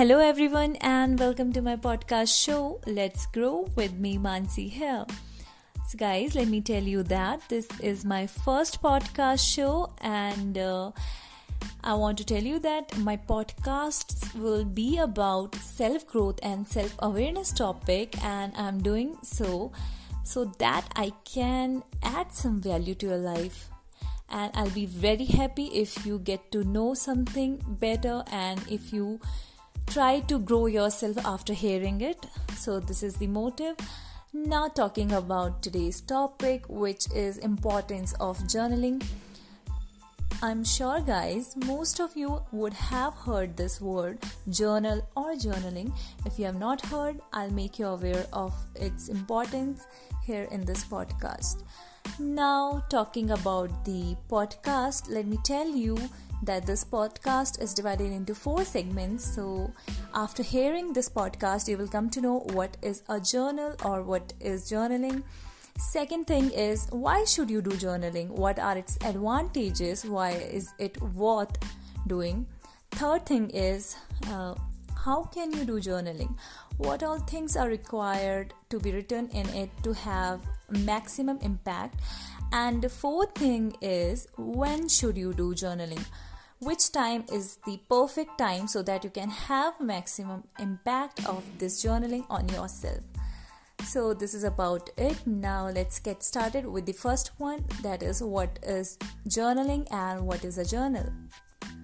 Hello, everyone, and welcome to my podcast show, Let's Grow with me, Mansi here. So, guys, let me tell you that this is my first podcast show, and uh, I want to tell you that my podcasts will be about self growth and self awareness topic, and I'm doing so so that I can add some value to your life and I'll be very happy if you get to know something better and if you try to grow yourself after hearing it. So, this is the motive. Now, talking about today's topic, which is importance of journaling. I'm sure, guys, most of you would have heard this word journal or journaling. If you have not heard, I'll make you aware of its importance here in this podcast. Now, talking about the podcast, let me tell you that this podcast is divided into four segments. So, after hearing this podcast, you will come to know what is a journal or what is journaling. Second thing is why should you do journaling? What are its advantages? Why is it worth doing? Third thing is uh, how can you do journaling? What all things are required to be written in it to have maximum impact? And the fourth thing is when should you do journaling? which time is the perfect time so that you can have maximum impact of this journaling on yourself so this is about it now let's get started with the first one that is what is journaling and what is a journal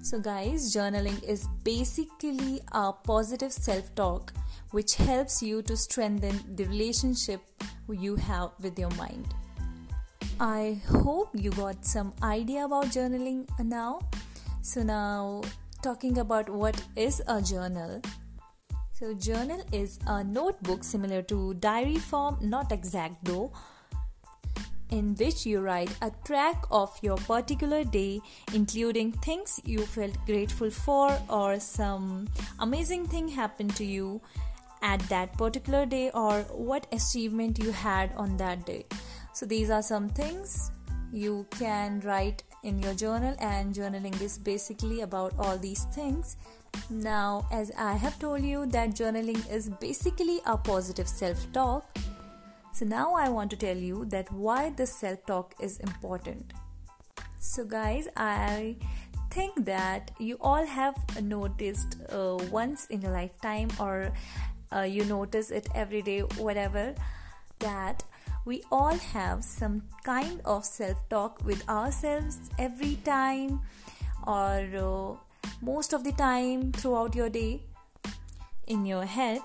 so guys journaling is basically a positive self-talk which helps you to strengthen the relationship you have with your mind i hope you got some idea about journaling now so, now talking about what is a journal. So, journal is a notebook similar to diary form, not exact though, in which you write a track of your particular day, including things you felt grateful for or some amazing thing happened to you at that particular day or what achievement you had on that day. So, these are some things you can write in your journal, and journaling is basically about all these things. Now, as I have told you, that journaling is basically a positive self talk. So, now I want to tell you that why this self talk is important. So, guys, I think that you all have noticed uh, once in your lifetime, or uh, you notice it every day, whatever, that we all have some kind of self talk with ourselves every time or uh, most of the time throughout your day in your head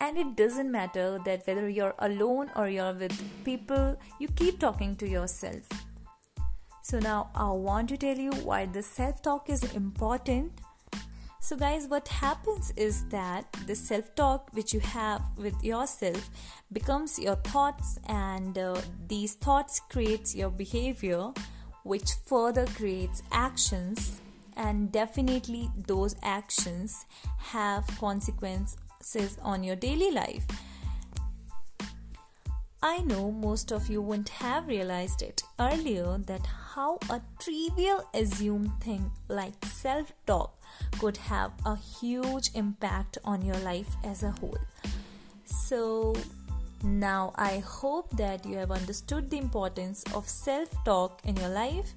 and it doesn't matter that whether you're alone or you're with people you keep talking to yourself. So now i want to tell you why the self talk is important. So, guys, what happens is that the self talk which you have with yourself becomes your thoughts, and uh, these thoughts creates your behavior, which further creates actions, and definitely those actions have consequences on your daily life. I know most of you wouldn't have realized it earlier that how a trivial assumed thing like self talk could have a huge impact on your life as a whole. So, now I hope that you have understood the importance of self talk in your life.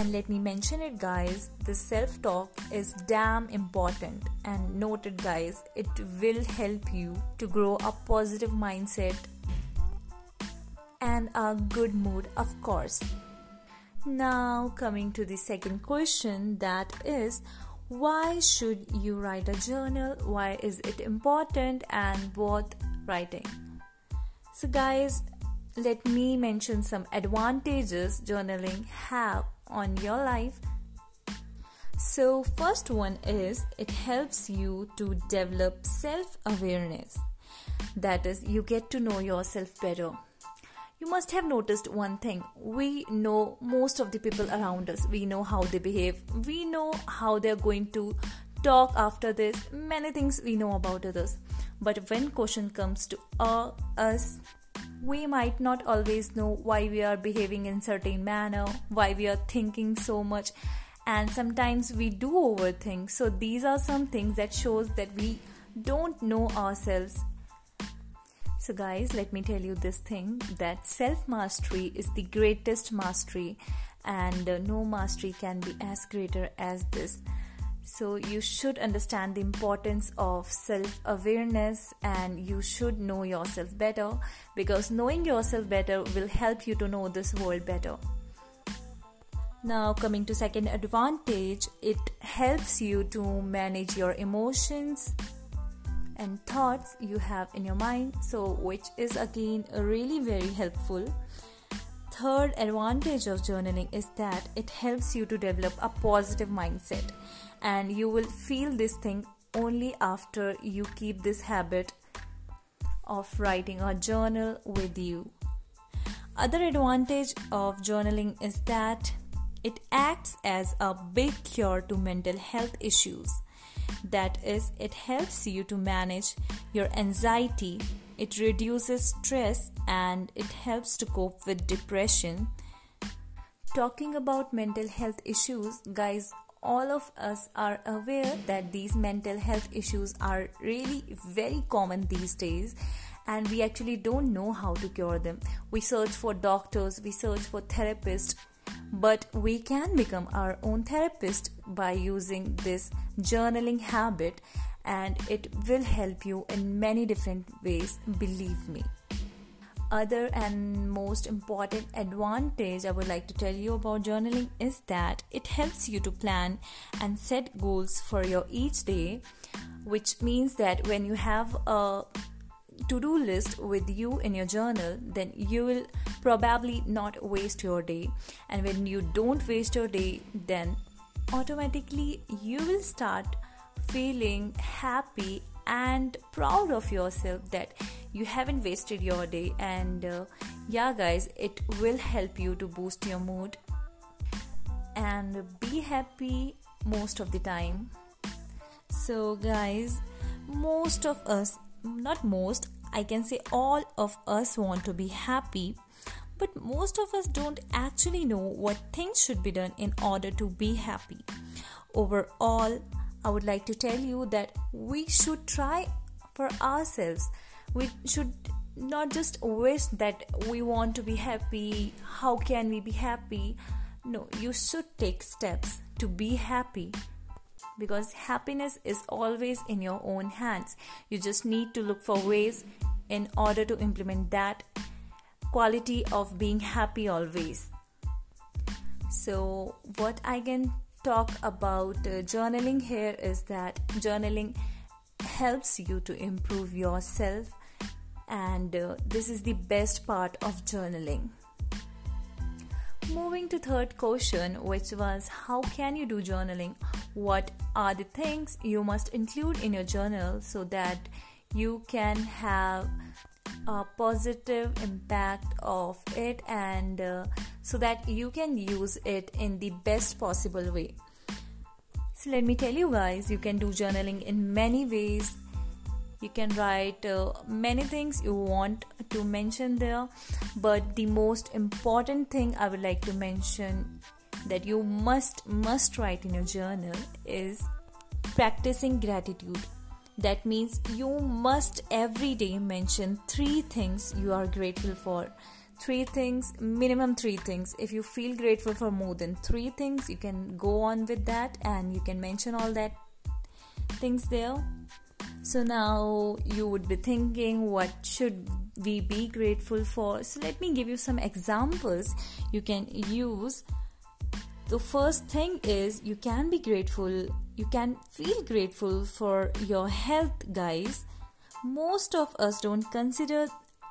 And let me mention it, guys the self talk is damn important. And noted, guys, it will help you to grow a positive mindset and a good mood, of course. Now, coming to the second question that is, why should you write a journal? Why is it important and worth writing? So, guys, let me mention some advantages journaling have on your life. So, first one is it helps you to develop self awareness. That is, you get to know yourself better. You must have noticed one thing. We know most of the people around us. We know how they behave. We know how they're going to talk after this. Many things we know about others. But when question comes to uh, us we might not always know why we are behaving in certain manner why we are thinking so much and sometimes we do overthink. So these are some things that shows that we don't know ourselves. So guys let me tell you this thing that self mastery is the greatest mastery and uh, no mastery can be as greater as this so you should understand the importance of self awareness and you should know yourself better because knowing yourself better will help you to know this world better. Now coming to second advantage it helps you to manage your emotions and thoughts you have in your mind. So which is again really very helpful. Third advantage of journaling is that it helps you to develop a positive mindset and you will feel this thing only after you keep this habit of writing a journal with you other advantage of journaling is that it acts as a big cure to mental health issues. That is, it helps you to manage your anxiety, it reduces stress, and it helps to cope with depression. Talking about mental health issues, guys, all of us are aware that these mental health issues are really very common these days and we actually don't know how to cure them. We search for doctors, we search for therapists, but we can become our own therapist by using this journaling habit and it will help you in many different ways believe me other and most important advantage i would like to tell you about journaling is that it helps you to plan and set goals for your each day which means that when you have a to do list with you in your journal, then you will probably not waste your day. And when you don't waste your day, then automatically you will start feeling happy and proud of yourself that you haven't wasted your day. And uh, yeah, guys, it will help you to boost your mood and be happy most of the time. So, guys, most of us not most, I can say all of us want to be happy, but most of us don't actually know what things should be done in order to be happy. Overall, I would like to tell you that we should try for ourselves. We should not just wish that we want to be happy. How can we be happy? No, you should take steps to be happy because happiness is always in your own hands. You just need to look for ways in order to implement that quality of being happy always. So, what I can talk about uh, journaling here is that journaling helps you to improve yourself, and uh, this is the best part of journaling. Moving to third question, which was how can you do journaling? What are the things you must include in your journal so that you can have a positive impact of it and uh, so that you can use it in the best possible way. So, let me tell you guys, you can do journaling in many ways you can write uh, many things you want to mention there but the most important thing i would like to mention that you must must write in your journal is practicing gratitude that means you must every day mention three things you are grateful for three things minimum three things if you feel grateful for more than three things you can go on with that and you can mention all that things there so now you would be thinking, what should we be grateful for? So let me give you some examples you can use. The first thing is you can be grateful, you can feel grateful for your health, guys. Most of us don't consider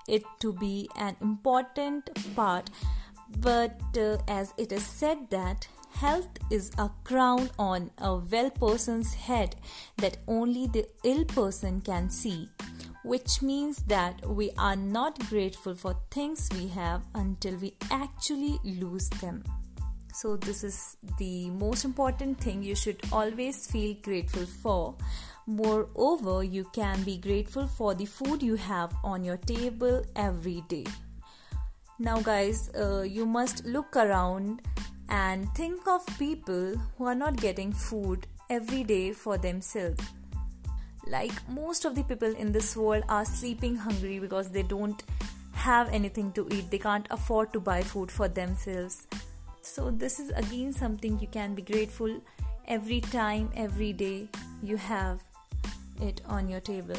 it to be an important part, but uh, as it is said that Health is a crown on a well person's head that only the ill person can see, which means that we are not grateful for things we have until we actually lose them. So, this is the most important thing you should always feel grateful for. Moreover, you can be grateful for the food you have on your table every day. Now, guys, uh, you must look around and think of people who are not getting food every day for themselves. Like most of the people in this world are sleeping hungry because they don't have anything to eat, they can't afford to buy food for themselves. So, this is again something you can be grateful every time, every day you have it on your table.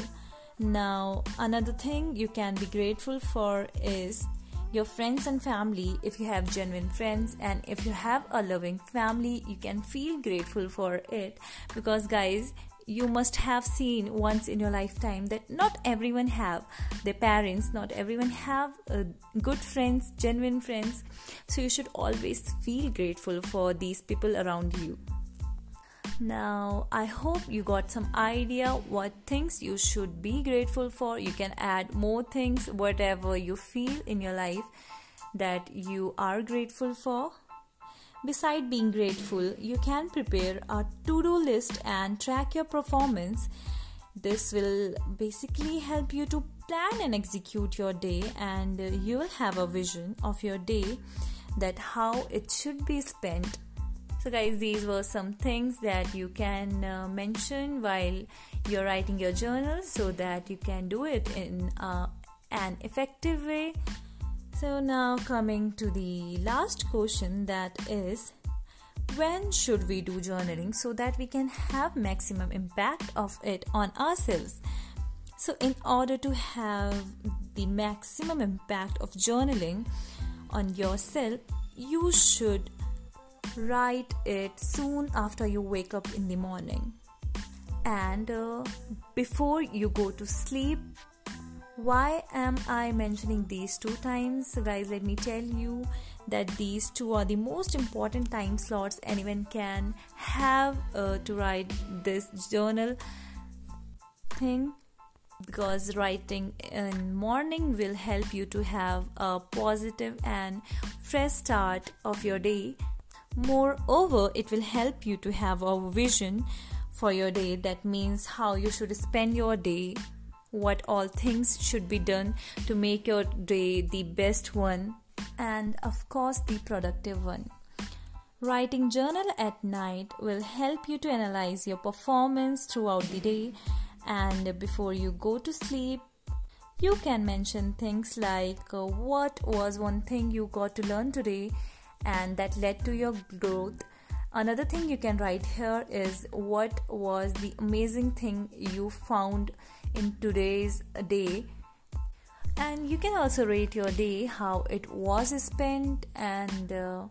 Now, another thing you can be grateful for is your friends and family. If you have genuine friends and if you have a loving family, you can feel grateful for it because, guys, you must have seen once in your lifetime that not everyone have their parents not everyone have uh, good friends genuine friends so you should always feel grateful for these people around you now, I hope you got some idea what things you should be grateful for. You can add more things, whatever you feel in your life that you are grateful for. Beside being grateful, you can prepare a to do list and track your performance. This will basically help you to plan and execute your day, and you will have a vision of your day that how it should be spent so, guys, these were some things that you can uh, mention while you're writing your journal so that you can do it in uh, an effective way. So, now coming to the last question that is when should we do journaling so that we can have maximum impact of it on ourselves? So in order to have the maximum impact of journaling on yourself you should write it soon after you wake up in the morning. And uh, before you go to sleep why am i mentioning these two times? Guys let me tell you that these two are the most important time slots anyone can have uh, to write this journal thing because writing in morning will help you to have a positive and fresh start of your day. Moreover, it will help you to have a vision for your day. That means how you should spend your day, what all things should be done to make your day the best one, and of course, the productive one. Writing journal at night will help you to analyze your performance throughout the day, and before you go to sleep, you can mention things like uh, what was one thing you got to learn today and that led to your growth another thing you can write here is what was the amazing thing you found in today's day. And you can also rate your day how it was spent and uh,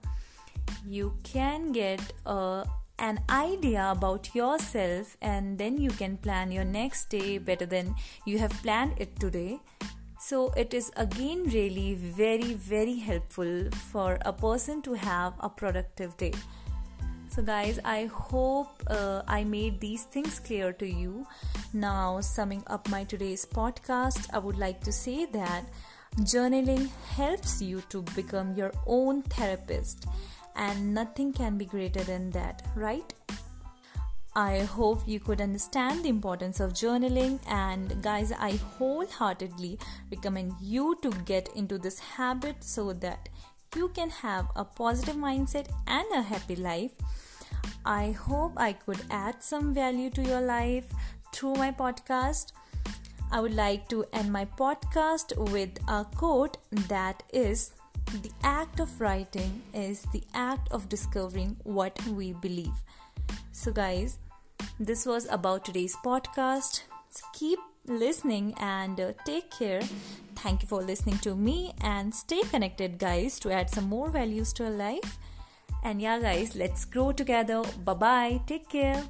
you can get uh, an idea about yourself and then you can plan your next day better than you have planned it today. So it is again really very very helpful for a person to have a productive day so guys i hope uh, i made these things clear to you. Now summing up my today's podcast i would like to say that journaling helps you to become your own therapist and nothing can be greater than that right? I hope you could understand the importance of journaling, and guys, I wholeheartedly recommend you to get into this habit so that you can have a positive mindset and a happy life. I hope I could add some value to your life through my podcast. I would like to end my podcast with a quote that is The act of writing is the act of discovering what we believe. So, guys, this was about today's podcast. So keep listening and uh, take care. Thank you for listening to me and stay connected, guys, to add some more values to your life. And yeah, guys, let's grow together. Bye bye. Take care.